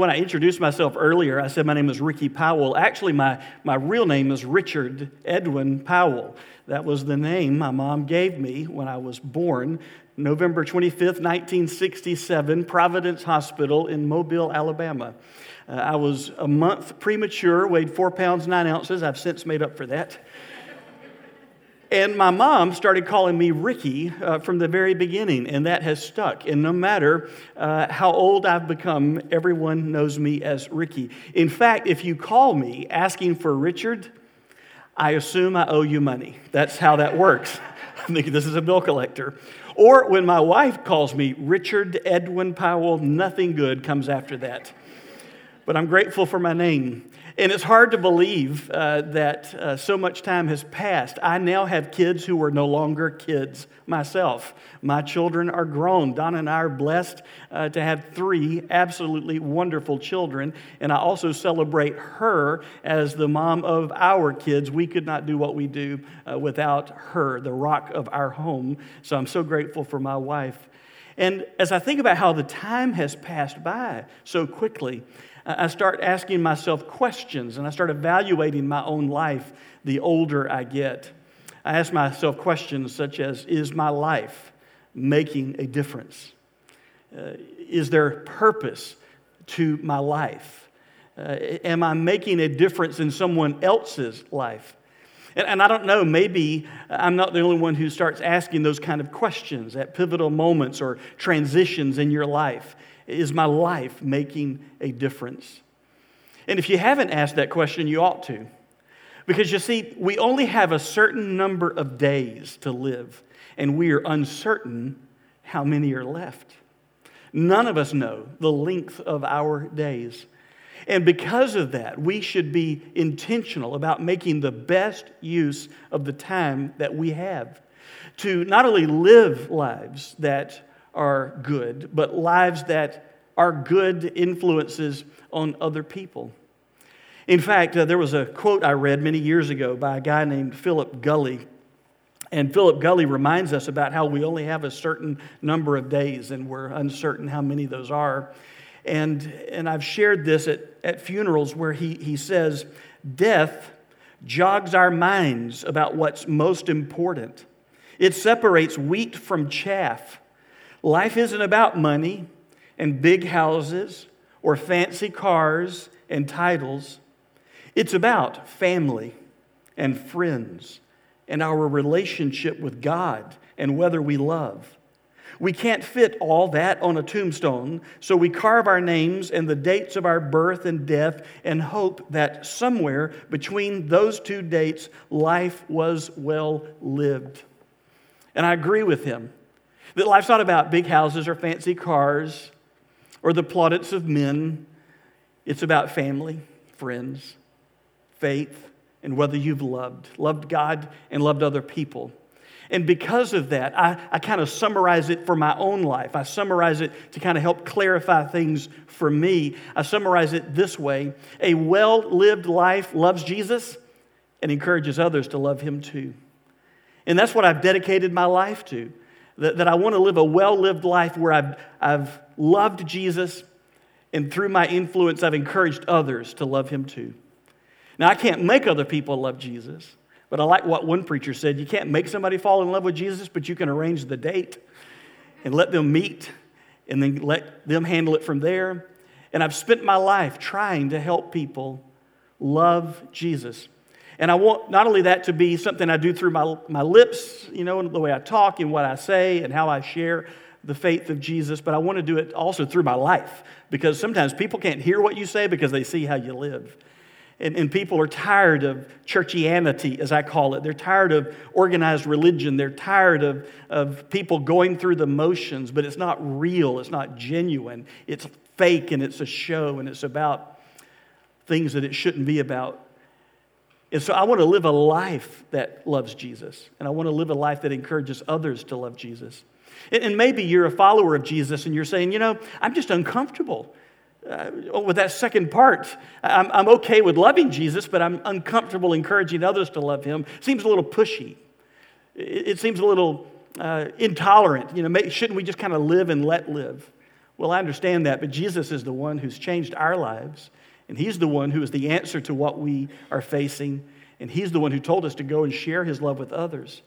When I introduced myself earlier, I said my name is Ricky Powell. Actually, my, my real name is Richard Edwin Powell. That was the name my mom gave me when I was born, November 25th, 1967, Providence Hospital in Mobile, Alabama. Uh, I was a month premature, weighed four pounds, nine ounces. I've since made up for that. And my mom started calling me Ricky uh, from the very beginning, and that has stuck. And no matter uh, how old I've become, everyone knows me as Ricky. In fact, if you call me asking for Richard, I assume I owe you money. That's how that works. I think this is a bill collector. Or when my wife calls me Richard Edwin Powell, nothing good comes after that. But I'm grateful for my name. And it's hard to believe uh, that uh, so much time has passed. I now have kids who are no longer kids myself. My children are grown. Donna and I are blessed uh, to have three absolutely wonderful children. And I also celebrate her as the mom of our kids. We could not do what we do uh, without her, the rock of our home. So I'm so grateful for my wife. And as I think about how the time has passed by so quickly, I start asking myself questions and I start evaluating my own life the older I get. I ask myself questions such as Is my life making a difference? Uh, is there purpose to my life? Uh, am I making a difference in someone else's life? And, and, I don't know, maybe I'm not the only one who starts asking those kind of questions at pivotal moments or transitions in your life. Is my life making a difference? And if you haven't asked that question, you ought to. Because you see, we only have a certain number of days to live, and we are uncertain how many are left. None of us know the length of our days. And because of that, we should be intentional about making the best use of the time that we have to not only live lives that are good, but lives that are good influences on other people. In fact, uh, there was a quote I read many years ago by a guy named Philip Gulley. And Philip Gulley reminds us about how we only have a certain number of days and we're uncertain how many those are. And, and I've shared this at, at funerals where he, he says, Death jogs our minds about what's most important. It separates wheat from chaff. Life isn't about money and big houses or fancy cars and titles. It's about family and friends and our relationship with God and whether we love. We can't fit all that on a tombstone, so we carve our names and the dates of our birth and death and hope that somewhere between those two dates, life was well lived. And I agree with him that life's not about big houses or fancy cars or the plaudits of men. It's about family, friends, faith, and whether you've loved, loved God and loved other people. And because of that, I, I kind of summarize it for my own life. I summarize it to kind of help clarify things for me. I summarize it this way A well lived life loves Jesus and encourages others to love him too. And that's what I've dedicated my life to that, that I want to live a well lived life where I've, I've loved Jesus, and through my influence, I've encouraged others to love him too. Now, I can't make other people love Jesus, but I like what one preacher said you can't make somebody fall in love with Jesus, but you can arrange the date and let them meet and then let them handle it from there. And I've spent my life trying to help people love Jesus. And I want not only that to be something I do through my, my lips, you know, the way I talk and what I say and how I share the faith of Jesus, but I want to do it also through my life because sometimes people can't hear what you say because they see how you live. And, and people are tired of churchianity, as I call it. They're tired of organized religion. They're tired of, of people going through the motions, but it's not real, it's not genuine. It's fake and it's a show and it's about things that it shouldn't be about. And so I want to live a life that loves Jesus, and I want to live a life that encourages others to love Jesus. And maybe you're a follower of Jesus and you're saying, you know, I'm just uncomfortable uh, with that second part. I'm, I'm okay with loving Jesus, but I'm uncomfortable encouraging others to love him. Seems a little pushy. It, it seems a little uh, intolerant. You know, shouldn't we just kind of live and let live? Well, I understand that, but Jesus is the one who's changed our lives, and He's the one who is the answer to what we are facing, and He's the one who told us to go and share His love with others.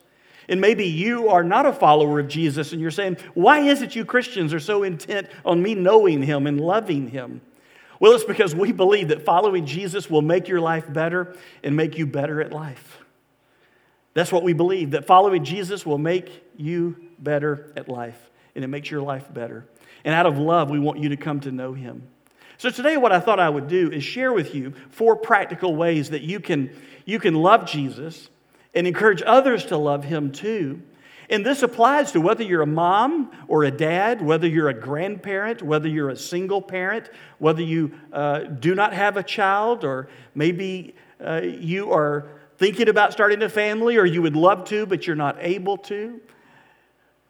And maybe you are not a follower of Jesus and you're saying, why is it you Christians are so intent on me knowing him and loving him? Well, it's because we believe that following Jesus will make your life better and make you better at life. That's what we believe, that following Jesus will make you better at life and it makes your life better. And out of love, we want you to come to know him. So today, what I thought I would do is share with you four practical ways that you can, you can love Jesus and encourage others to love him too. And this applies to whether you're a mom or a dad, whether you're a grandparent, whether you're a single parent, whether you uh, do not have a child, or maybe uh, you are thinking about starting a family or you would love to, but you're not able to.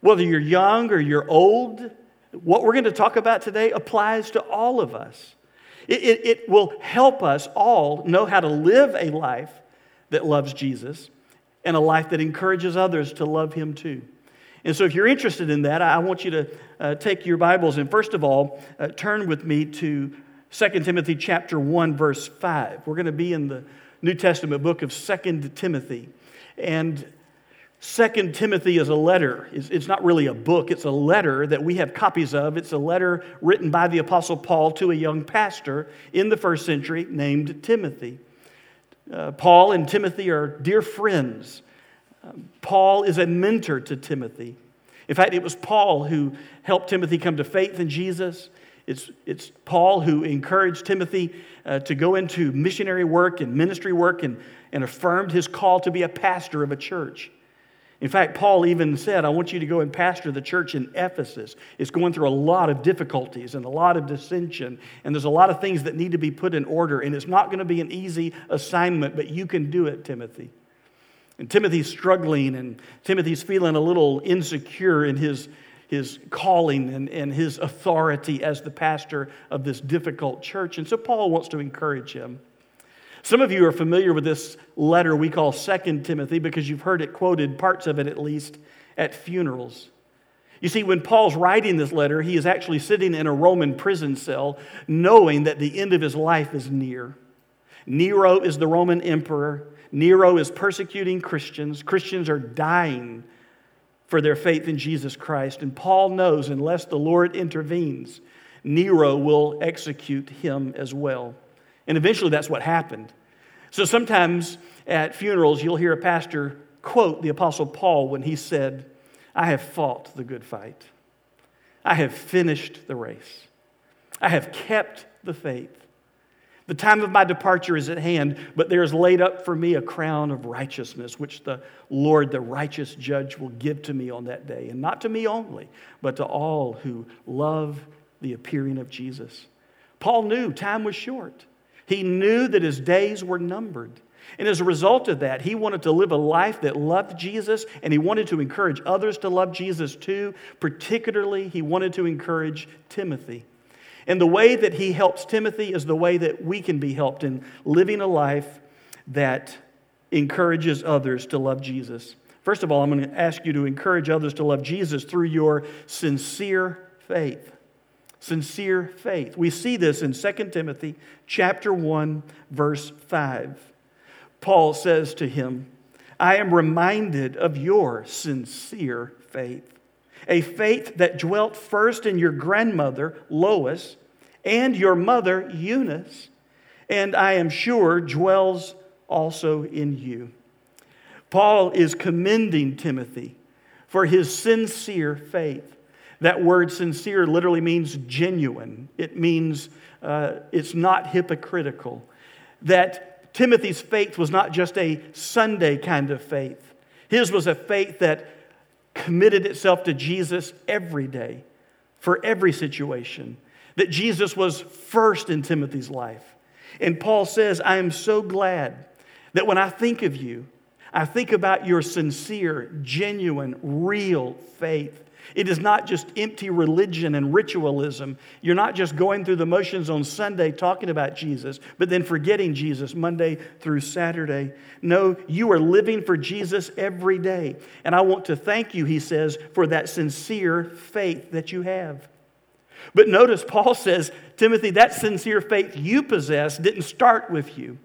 Whether you're young or you're old, what we're going to talk about today applies to all of us. It, it, it will help us all know how to live a life that loves Jesus and a life that encourages others to love Him too. And so, if you're interested in that, I want you to uh, take your Bibles and, first of all, uh, turn with me to 2 Timothy chapter 1, verse 5. We're going to be in the New Testament book of 2 Timothy. And 2 Timothy is a letter. It's not really a book, it's a letter that we have copies of. It's a letter written by the Apostle Paul to a young pastor in the first century named Timothy. Uh, Paul and Timothy are dear friends. Um, Paul is a mentor to Timothy. In fact, it was Paul who helped Timothy come to faith in Jesus. It's, it's Paul who encouraged Timothy uh, to go into missionary work and ministry work and, and affirmed his call to be a pastor of a church. In fact, Paul even said, I want you to go and pastor the church in Ephesus. It's going through a lot of difficulties and a lot of dissension, and there's a lot of things that need to be put in order, and it's not going to be an easy assignment, but you can do it, Timothy. And Timothy's struggling, and Timothy's feeling a little insecure in his, his calling and, and his authority as the pastor of this difficult church. And so Paul wants to encourage him. Some of you are familiar with this letter we call Second Timothy because you've heard it quoted, parts of it at least, at funerals. You see, when Paul's writing this letter, he is actually sitting in a Roman prison cell knowing that the end of his life is near. Nero is the Roman emperor. Nero is persecuting Christians. Christians are dying for their faith in Jesus Christ. And Paul knows unless the Lord intervenes, Nero will execute him as well. And eventually that's what happened. So sometimes at funerals, you'll hear a pastor quote the Apostle Paul when he said, I have fought the good fight. I have finished the race. I have kept the faith. The time of my departure is at hand, but there is laid up for me a crown of righteousness, which the Lord, the righteous judge, will give to me on that day. And not to me only, but to all who love the appearing of Jesus. Paul knew time was short. He knew that his days were numbered. And as a result of that, he wanted to live a life that loved Jesus and he wanted to encourage others to love Jesus too. Particularly, he wanted to encourage Timothy. And the way that he helps Timothy is the way that we can be helped in living a life that encourages others to love Jesus. First of all, I'm going to ask you to encourage others to love Jesus through your sincere faith sincere faith. We see this in 2 Timothy chapter 1 verse 5. Paul says to him, I am reminded of your sincere faith, a faith that dwelt first in your grandmother Lois and your mother Eunice, and I am sure dwells also in you. Paul is commending Timothy for his sincere faith. That word sincere literally means genuine, it means uh, it's not hypocritical. That Timothy's faith was not just a Sunday kind of faith, his was a faith that committed itself to Jesus every day for every situation. That Jesus was first in Timothy's life. And Paul says, I am so glad that when I think of you, I think about your sincere, genuine, real faith it is not just empty religion and ritualism. You're not just going through the motions on Sunday talking about Jesus, but then forgetting Jesus Monday through Saturday. No, you are living for Jesus every day. And I want to thank you, he says, for that sincere faith that you have. But notice Paul says, Timothy, that sincere faith you possess didn't start with you.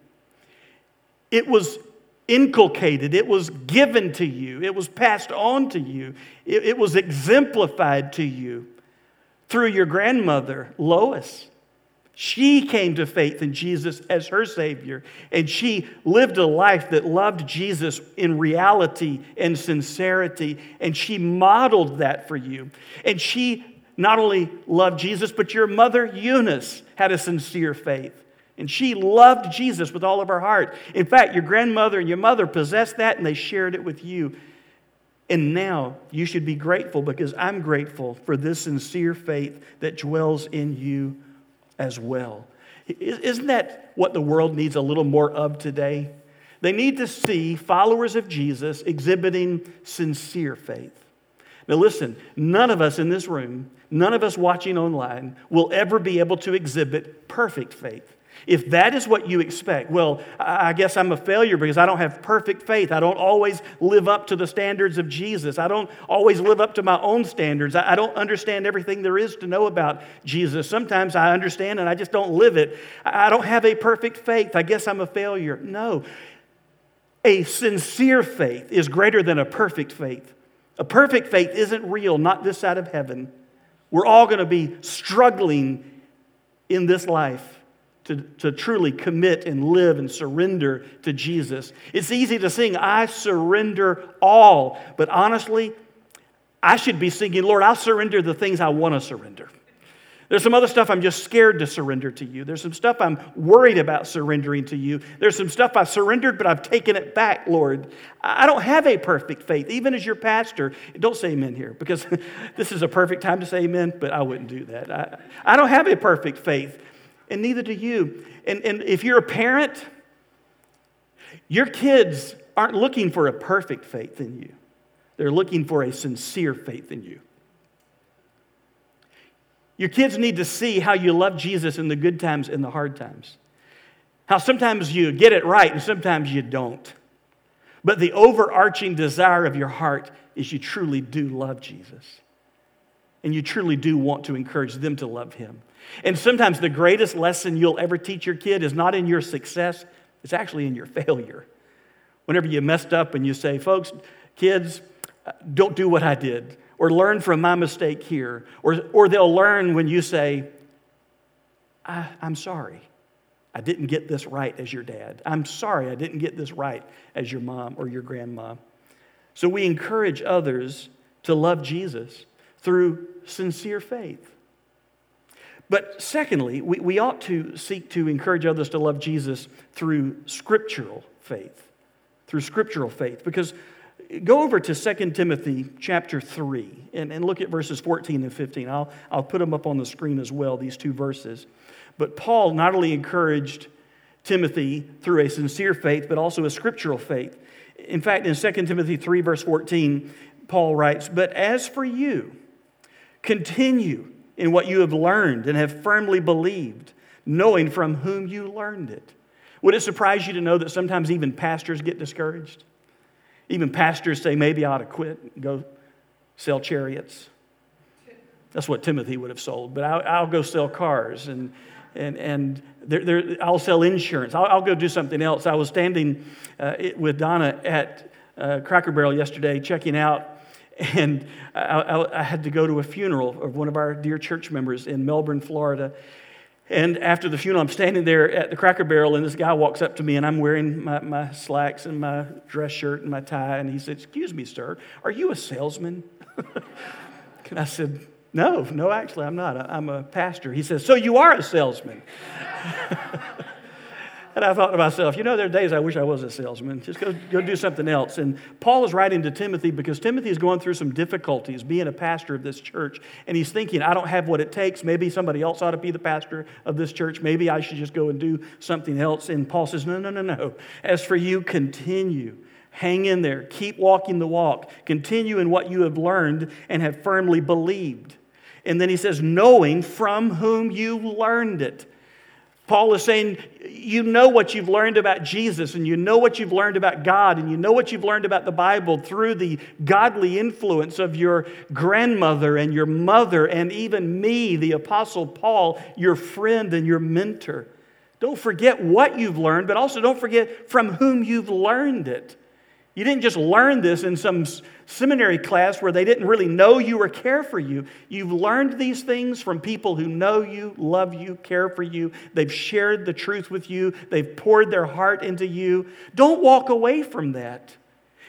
It was inculcated, it was given to you, it was passed on to you, it, it was exemplified to you through your grandmother, Lois. She came to faith in Jesus as her Savior, and she lived a life that loved Jesus in reality and sincerity, and she modeled that for you. And she not only loved Jesus, but your mother, Eunice, had a sincere faith. And she loved Jesus with all of her heart. In fact, your grandmother and your mother possessed that, and they shared it with you. And now you should be grateful because I'm grateful for this sincere faith that dwells in you as well. Isn't that what the world needs a little more of today? They need to see followers of Jesus exhibiting sincere faith. Now, listen, none of us in this room, none of us watching online, will ever be able to exhibit perfect faith. If that is what you expect, well, I guess I'm a failure because I don't have perfect faith. I don't always live up to the standards of Jesus. I don't always live up to my own standards. I don't understand everything there is to know about Jesus. Sometimes I understand and I just don't live it. I don't have a perfect faith. I guess I'm a failure. No. A sincere faith is greater than a perfect faith. A perfect faith isn't real, not this side of heaven. We're all going to be struggling in this life to, to truly commit and live and surrender to Jesus. It's easy to sing, I surrender all. But honestly, I should be singing, Lord, I'll surrender the things I want to surrender. There's some other stuff I'm just scared to surrender to you. There's some stuff I'm worried about surrendering to you. There's some stuff I surrendered, but I've taken it back, Lord. I don't have a perfect faith, even as your pastor. Don't say amen here because this is a perfect time to say amen, but I wouldn't do that. I, I don't have a perfect faith and neither do you. And, and if you're a parent, your kids aren't looking for a perfect faith in you, they're looking for a sincere faith in you. Your kids need to see how you love Jesus in the good times and the hard times. How sometimes you get it right and sometimes you don't. But the overarching desire of your heart is you truly do love Jesus. And you truly do want to encourage them to love him. And sometimes the greatest lesson you'll ever teach your kid is not in your success, it's actually in your failure. Whenever you messed up and you say, folks, kids, uh, don't do what I did, or learn from my mistake here, or, or they'll learn when you say, I, I'm sorry. I didn't get this right as your dad. I'm sorry I didn't get this right as your mom or your grandma. So we encourage others to love Jesus through sincere faith. But secondly, we, we ought to seek to encourage others to love Jesus through scriptural faith. Through scriptural faith. Because go over to 2 Timothy chapter 3 and, and look at verses 14 and 15. I'll, I'll put them up on the screen as well, these two verses. But Paul not only encouraged Timothy through a sincere faith, but also a scriptural faith. In fact, in 2 Timothy 3, verse 14, Paul writes, But as for you, continue in what you have learned and have firmly believed, knowing from whom you learned it. Would it surprise you to know that sometimes even pastors get discouraged? Even pastors say, maybe I ought to quit and go sell chariots. That's what Timothy would have sold, but I'll, I'll go sell cars and, and, and they're, they're, I'll sell insurance. I'll, I'll, go do something else. I was standing uh, with Donna at uh, Cracker Barrel yesterday checking out and I, I, I, had to go to a funeral of one of our dear church members in Melbourne, Florida. And after the funeral, I'm standing there at the Cracker Barrel, and this guy walks up to me, and I'm wearing my, my slacks and my dress shirt and my tie. And he said, Excuse me, sir, are you a salesman? and I said, No, no, actually, I'm not. I'm a pastor. He says, So you are a salesman. And I thought to myself, you know, there are days I wish I was a salesman. Just go, go do something else. And Paul is writing to Timothy because Timothy is going through some difficulties being a pastor of this church. And he's thinking, I don't have what it takes. Maybe somebody else ought to be the pastor of this church. Maybe I should just go and do something else. And Paul says, No, no, no, no. As for you, continue. Hang in there. Keep walking the walk. Continue in what you have learned and have firmly believed. And then he says, knowing from whom you learned it. Paul is saying, you know what you've learned about Jesus, and you know what you've learned about God, and you know what you've learned about the Bible through the godly influence of your grandmother and your mother, and even me, the Apostle Paul, your friend and your mentor. Don't forget what you've learned, but also don't forget from whom you've learned it. You didn't just learn this in some seminary class where they didn't really know you or care for you. You've learned these things from people who know you, love you, care for you. They've shared the truth with you, they've poured their heart into you. Don't walk away from that.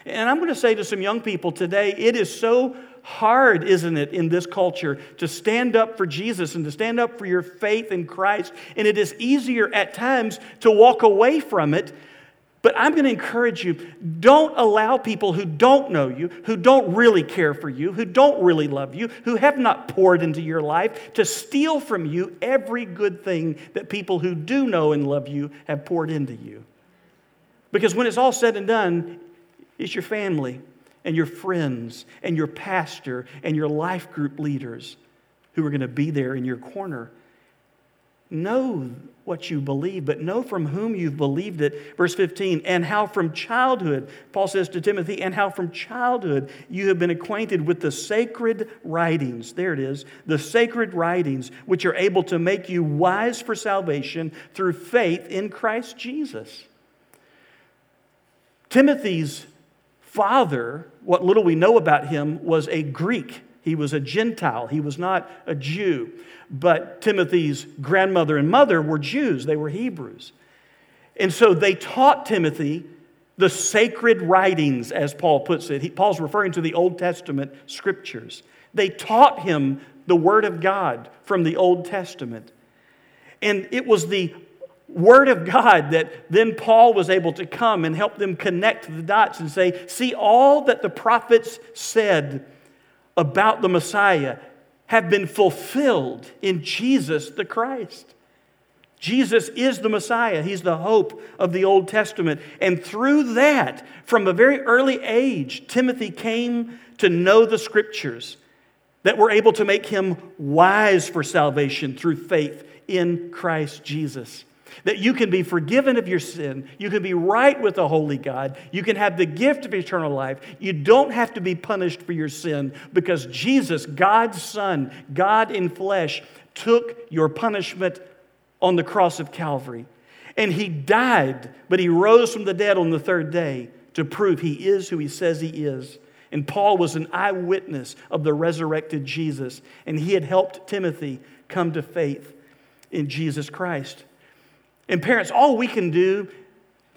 And I'm going to say to some young people today it is so hard, isn't it, in this culture to stand up for Jesus and to stand up for your faith in Christ. And it is easier at times to walk away from it but I'm going to encourage you don't allow people who don't know you, who don't really care for you, who don't really love you, who have not poured into your life, to steal from you every good thing that people who do know and love you have poured into you. Because when it's all said and done, it's your family and your friends and your pastor and your life group leaders who are going to be there in your corner Know what you believe, but know from whom you've believed it. Verse 15, and how from childhood, Paul says to Timothy, and how from childhood you have been acquainted with the sacred writings. There it is, the sacred writings, which are able to make you wise for salvation through faith in Christ Jesus. Timothy's father, what little we know about him, was a Greek. He was a Gentile. He was not a Jew. But Timothy's grandmother and mother were Jews, they were Hebrews. And so they taught Timothy the sacred writings, as Paul puts it. He, Paul's referring to the Old Testament scriptures. They taught him the Word of God from the Old Testament. And it was the Word of God that then Paul was able to come and help them connect the dots and say, see, all that the prophets said about the Messiah have been fulfilled in Jesus the Christ. Jesus is the Messiah. He's the hope of the Old Testament. And through that, from a very early age, Timothy came to know the scriptures that were able to make him wise for salvation through faith in Christ Jesus that you can be forgiven of your sin, you can be right with the holy God, you can have the gift of eternal life. You don't have to be punished for your sin because Jesus, God's Son, God in flesh, took your punishment on the cross of Calvary. And he died, but he rose from the dead on the third day to prove he is who he says he is. And Paul was an eyewitness of the resurrected Jesus, and he had helped Timothy come to faith in Jesus Christ. And parents, all we can do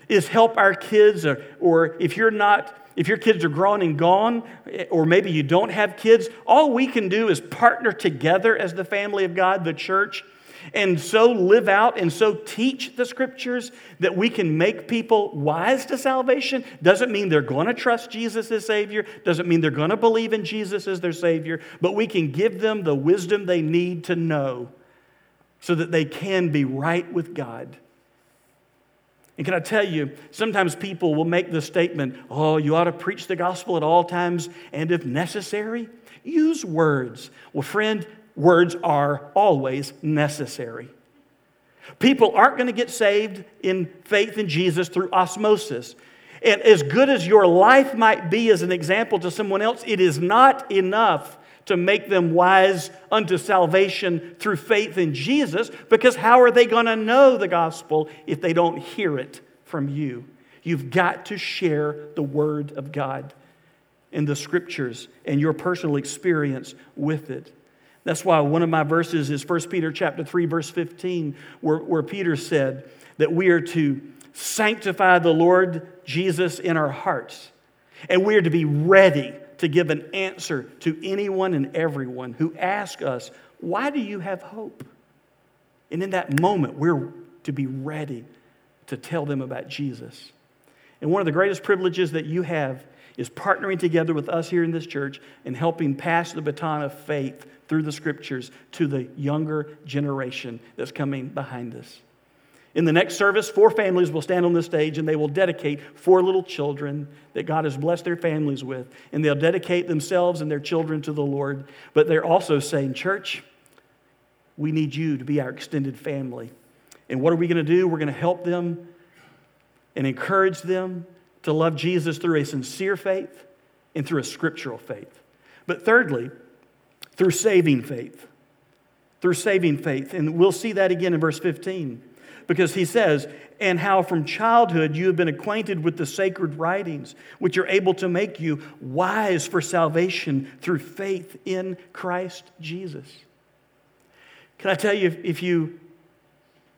is help our kids, or, or if you're not, if your kids are grown and gone, or maybe you don't have kids, all we can do is partner together as the family of God, the church, and so live out and so teach the scriptures that we can make people wise to salvation. Doesn't mean they're going to trust Jesus as Savior, doesn't mean they're going to believe in Jesus as their Savior, but we can give them the wisdom they need to know so that they can be right with God. And can I tell you, sometimes people will make the statement, oh, you ought to preach the gospel at all times, and if necessary, use words. Well, friend, words are always necessary. People aren't going to get saved in faith in Jesus through osmosis. And as good as your life might be as an example to someone else, it is not enough to make them wise unto salvation through faith in Jesus, because how are they going to know the gospel if they don't hear it from you? You've got to share the word of God in the scriptures and your personal experience with it. That's why one of my verses is 1 Peter chapter 3, verse 15, where, where Peter said that we are to sanctify the Lord Jesus in our hearts. And we are to be ready to give an answer to anyone and everyone who ask us, Why do you have hope? And in that moment, we're to be ready to tell them about Jesus. And one of the greatest privileges that you have is partnering together with us here in this church and helping pass the baton of faith through the scriptures to the younger generation that's coming behind us. In the next service, four families will stand on the stage and they will dedicate four little children that God has blessed their families with. And they'll dedicate themselves and their children to the Lord. But they're also saying, Church, we need you to be our extended family. And what are we going to do? We're going to help them and encourage them to love Jesus through a sincere faith and through a scriptural faith. But thirdly, through saving faith. Through saving faith. And we'll see that again in verse 15 because he says, and how from childhood you have been acquainted with the sacred writings, which are able to make you wise for salvation through faith in Christ Jesus. Can I tell you, if you,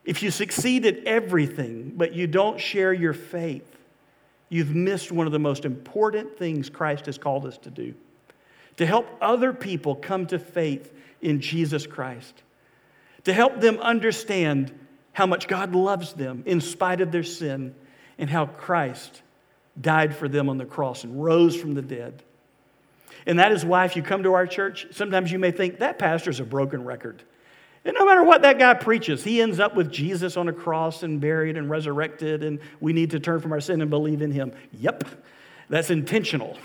if you succeed at everything, but you don't share your faith, you've missed one of the most important things Christ has called us to do to help other people come to faith in Jesus Christ, to help them understand how much God loves them in spite of their sin, and how Christ died for them on the cross and rose from the dead. And that is why, if you come to our church, sometimes you may think that pastor's a broken record. And no matter what that guy preaches, he ends up with Jesus on a cross and buried and resurrected, and we need to turn from our sin and believe in him. Yep, that's intentional.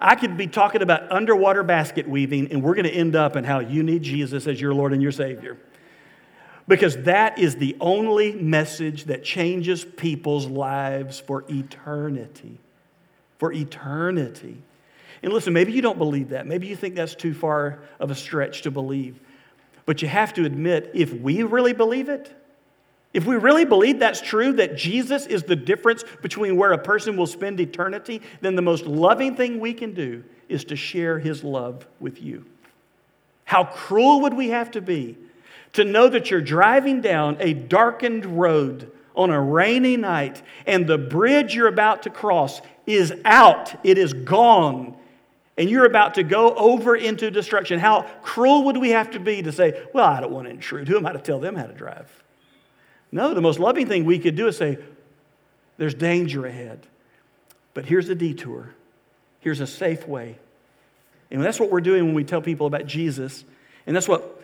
I could be talking about underwater basket weaving, and we're going to end up in how you need Jesus as your Lord and your Savior. Because that is the only message that changes people's lives for eternity. For eternity. And listen, maybe you don't believe that. Maybe you think that's too far of a stretch to believe. But you have to admit, if we really believe it, if we really believe that's true, that Jesus is the difference between where a person will spend eternity, then the most loving thing we can do is to share his love with you. How cruel would we have to be to know that you're driving down a darkened road on a rainy night and the bridge you're about to cross is out, it is gone, and you're about to go over into destruction. How cruel would we have to be to say, Well, I don't want to intrude. Who am I to tell them how to drive? No, the most loving thing we could do is say, There's danger ahead. But here's a detour, here's a safe way. And that's what we're doing when we tell people about Jesus. And that's what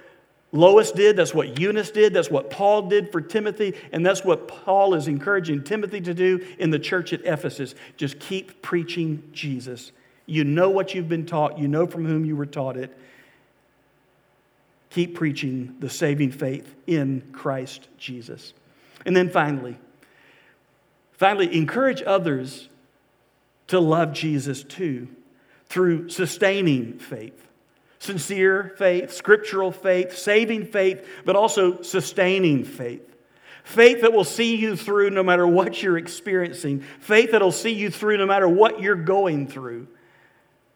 Lois did, that's what Eunice did, that's what Paul did for Timothy, and that's what Paul is encouraging Timothy to do in the church at Ephesus. Just keep preaching Jesus. You know what you've been taught, you know from whom you were taught it. Keep preaching the saving faith in Christ Jesus. And then finally, finally, encourage others to love Jesus too through sustaining faith sincere faith, scriptural faith, saving faith, but also sustaining faith. Faith that will see you through no matter what you're experiencing. Faith that will see you through no matter what you're going through.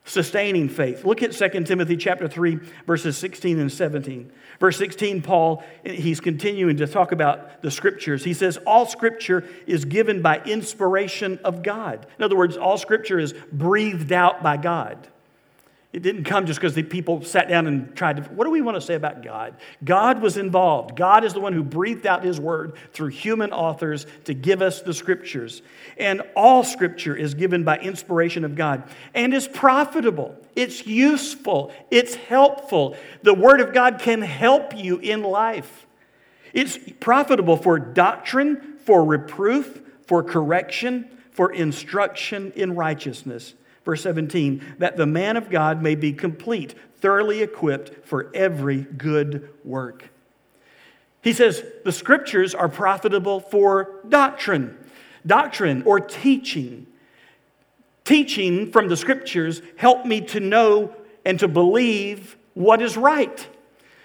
Sustaining faith. Look at 2 Timothy chapter 3 verses 16 and 17. Verse 16 Paul he's continuing to talk about the scriptures. He says all scripture is given by inspiration of God. In other words, all scripture is breathed out by God. It didn't come just because the people sat down and tried to. What do we want to say about God? God was involved. God is the one who breathed out his word through human authors to give us the scriptures. And all scripture is given by inspiration of God and is profitable. It's useful. It's helpful. The word of God can help you in life. It's profitable for doctrine, for reproof, for correction, for instruction in righteousness Verse 17, that the man of God may be complete, thoroughly equipped for every good work. He says the scriptures are profitable for doctrine, doctrine or teaching. Teaching from the scriptures help me to know and to believe what is right.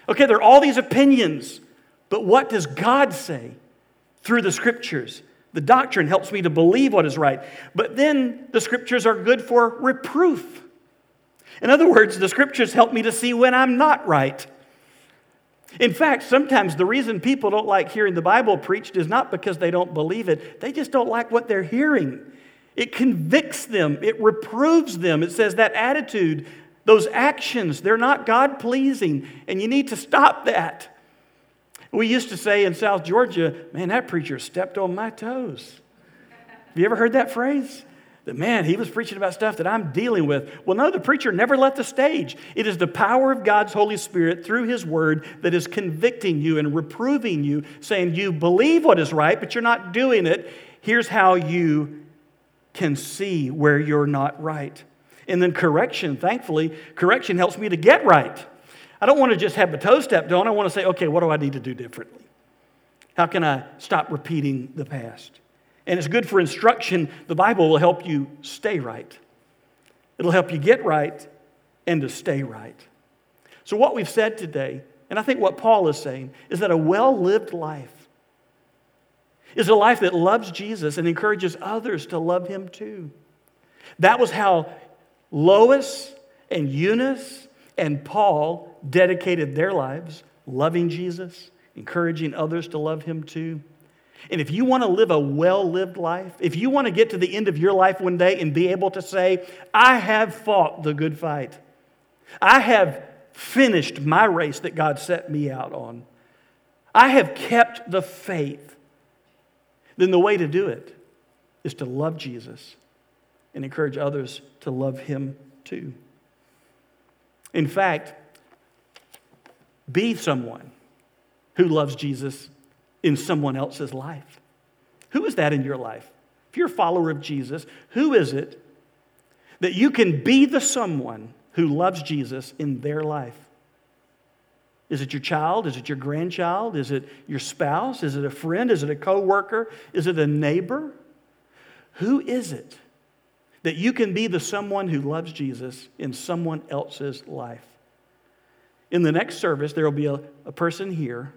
Okay, there are all these opinions, but what does God say through the scriptures? The doctrine helps me to believe what is right. But then the scriptures are good for reproof. In other words, the scriptures help me to see when I'm not right. In fact, sometimes the reason people don't like hearing the Bible preached is not because they don't believe it, they just don't like what they're hearing. It convicts them, it reproves them. It says that attitude, those actions, they're not God pleasing, and you need to stop that. We used to say in South Georgia, man, that preacher stepped on my toes. Have you ever heard that phrase? That man, he was preaching about stuff that I'm dealing with. Well, no, the preacher never left the stage. It is the power of God's Holy Spirit through his word that is convicting you and reproving you, saying you believe what is right, but you're not doing it. Here's how you can see where you're not right. And then correction, thankfully, correction helps me to get right. I don't want to just have a toe stepped on. I want to say, okay, what do I need to do differently? How can I stop repeating the past? And it's good for instruction. The Bible will help you stay right, it'll help you get right and to stay right. So, what we've said today, and I think what Paul is saying, is that a well lived life is a life that loves Jesus and encourages others to love him too. That was how Lois and Eunice and Paul dedicated their lives, loving Jesus, encouraging others to love him too. And if you want to live a well lived life, if you want to get to the end of your life one day and be able to say, I have fought the good fight, I have finished my race that God set me out on, I have kept the faith, then the way to do it is to love Jesus and encourage others to love him too. In fact, be someone who loves Jesus in someone else's life. Who is that in your life? If you're a follower of Jesus, who is it that you can be the someone who loves Jesus in their life? Is it your child? Is it your grandchild? Is it your spouse? Is it a friend? Is it a coworker? Is it a neighbor? Who is it that you can be the someone who loves Jesus in someone else's life? In the next service, there will be a, a person here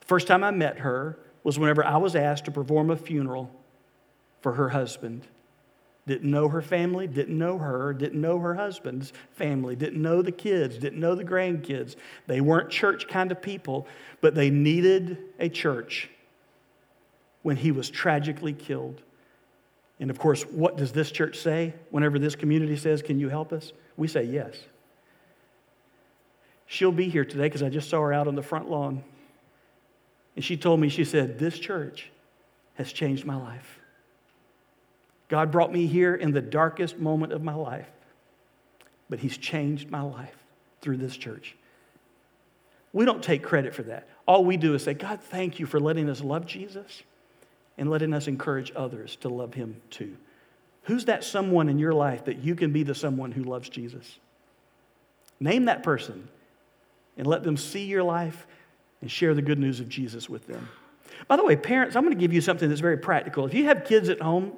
The First time I met her was whenever I was asked to perform a funeral for her husband. Didn't know her family, didn't know her, didn't know her husband's family, didn't know the kids, didn't know the grandkids. They weren't church kind of people, but they needed a church when he was tragically killed. And of course, what does this church say whenever this community says, Can you help us? We say yes. She'll be here today because I just saw her out on the front lawn. And she told me, she said, This church has changed my life. God brought me here in the darkest moment of my life, but He's changed my life through this church. We don't take credit for that. All we do is say, God, thank you for letting us love Jesus and letting us encourage others to love Him too. Who's that someone in your life that you can be the someone who loves Jesus? Name that person and let them see your life and share the good news of Jesus with them. By the way, parents, I'm going to give you something that's very practical. If you have kids at home,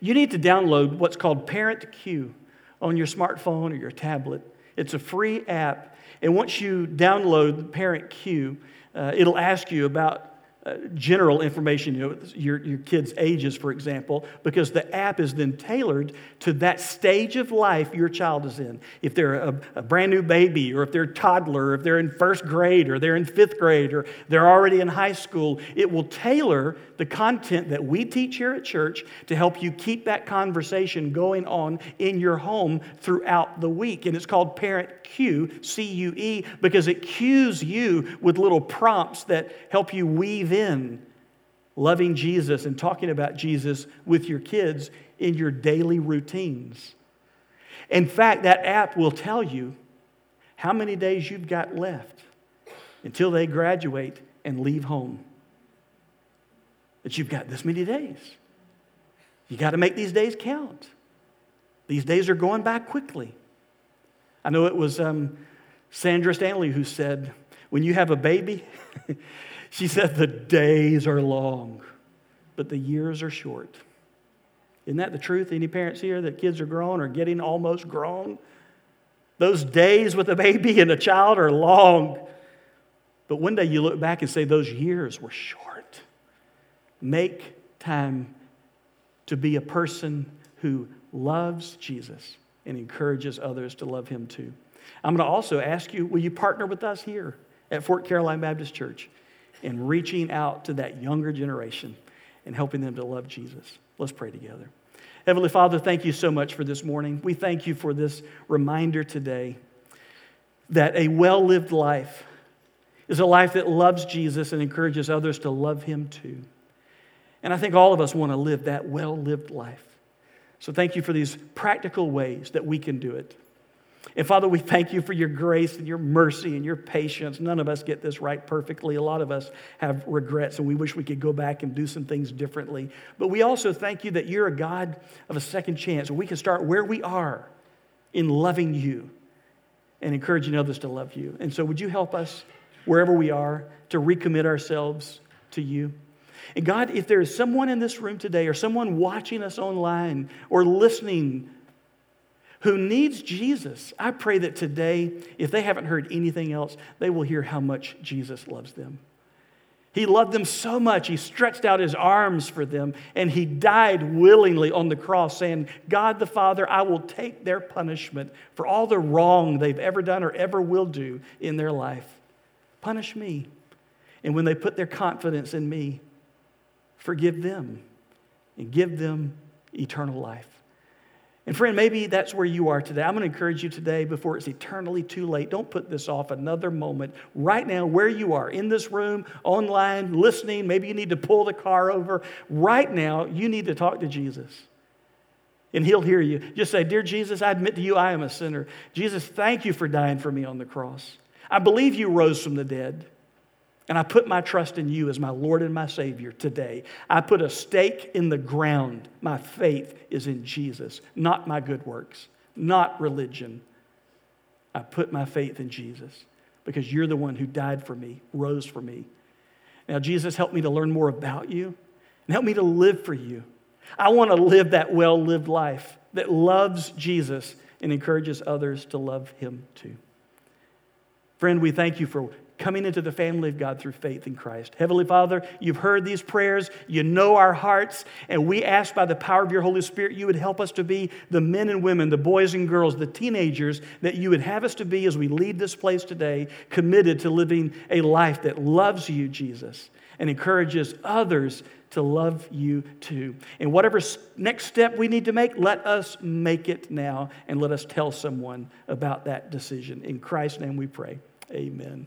you need to download what's called Parent Cue on your smartphone or your tablet. It's a free app. And once you download Parent Cue, uh, it'll ask you about uh, general information, you know, your, your kids' ages, for example, because the app is then tailored to that stage of life your child is in. If they're a, a brand new baby, or if they're a toddler, or if they're in first grade, or they're in fifth grade, or they're already in high school, it will tailor the content that we teach here at church to help you keep that conversation going on in your home throughout the week. And it's called Parent Cue, C U E, because it cues you with little prompts that help you weave in loving Jesus and talking about Jesus with your kids in your daily routines. In fact, that app will tell you how many days you've got left until they graduate and leave home. But you've got this many days. You got to make these days count. These days are going by quickly. I know it was um, Sandra Stanley who said, when you have a baby, she said, the days are long, but the years are short. Isn't that the truth? Any parents here that kids are grown or getting almost grown? Those days with a baby and a child are long. But one day you look back and say, those years were short. Make time to be a person who loves Jesus and encourages others to love him too. I'm going to also ask you will you partner with us here at Fort Caroline Baptist Church in reaching out to that younger generation and helping them to love Jesus? Let's pray together. Heavenly Father, thank you so much for this morning. We thank you for this reminder today that a well lived life is a life that loves Jesus and encourages others to love him too. And I think all of us want to live that well lived life. So thank you for these practical ways that we can do it. And Father, we thank you for your grace and your mercy and your patience. None of us get this right perfectly. A lot of us have regrets and we wish we could go back and do some things differently. But we also thank you that you're a God of a second chance. We can start where we are in loving you and encouraging others to love you. And so would you help us? wherever we are, to recommit ourselves to you. And God, if there is someone in this room today or someone watching us online or listening who needs Jesus, I pray that today, if they haven't heard anything else, they will hear how much Jesus loves them. He loved them so much, he stretched out his arms for them, and he died willingly on the cross, saying, God the Father, I will take their punishment for all the wrong they've ever done or ever will do in their life. Punish me. And when they put their confidence in me, forgive them and give them eternal life. And friend, maybe that's where you are today. I'm going to encourage you today before it's eternally too late. Don't put this off another moment. Right now, where you are, in this room, online, listening, maybe you need to pull the car over. Right now, you need to talk to Jesus. And he'll hear you. Just say, Dear Jesus, I admit to you I am a sinner. Jesus, thank you for dying for me on the cross. I believe you rose from the dead. And I put my trust in you as my Lord and my Savior today. I put a stake in the ground. My faith is in Jesus, not my good works, not religion. I put my faith in Jesus because you're the one who died for me, rose for me. Now, Jesus, help me to learn more about you and help me to live for you. I want to live that well lived life that loves Jesus and encourages others to love him too. Friend, we thank you for coming into the family of God through faith in Christ. Heavenly Father, you've heard these prayers, you know our hearts, and we ask by the power of your Holy Spirit you would help us to be the men and women, the boys and girls, the teenagers that you would have us to be as we leave this place today, committed to living a life that loves you, Jesus, and encourages others to love you too. And whatever next step we need to make, let us make it now and let us tell someone about that decision. In Christ's name we pray. Amen.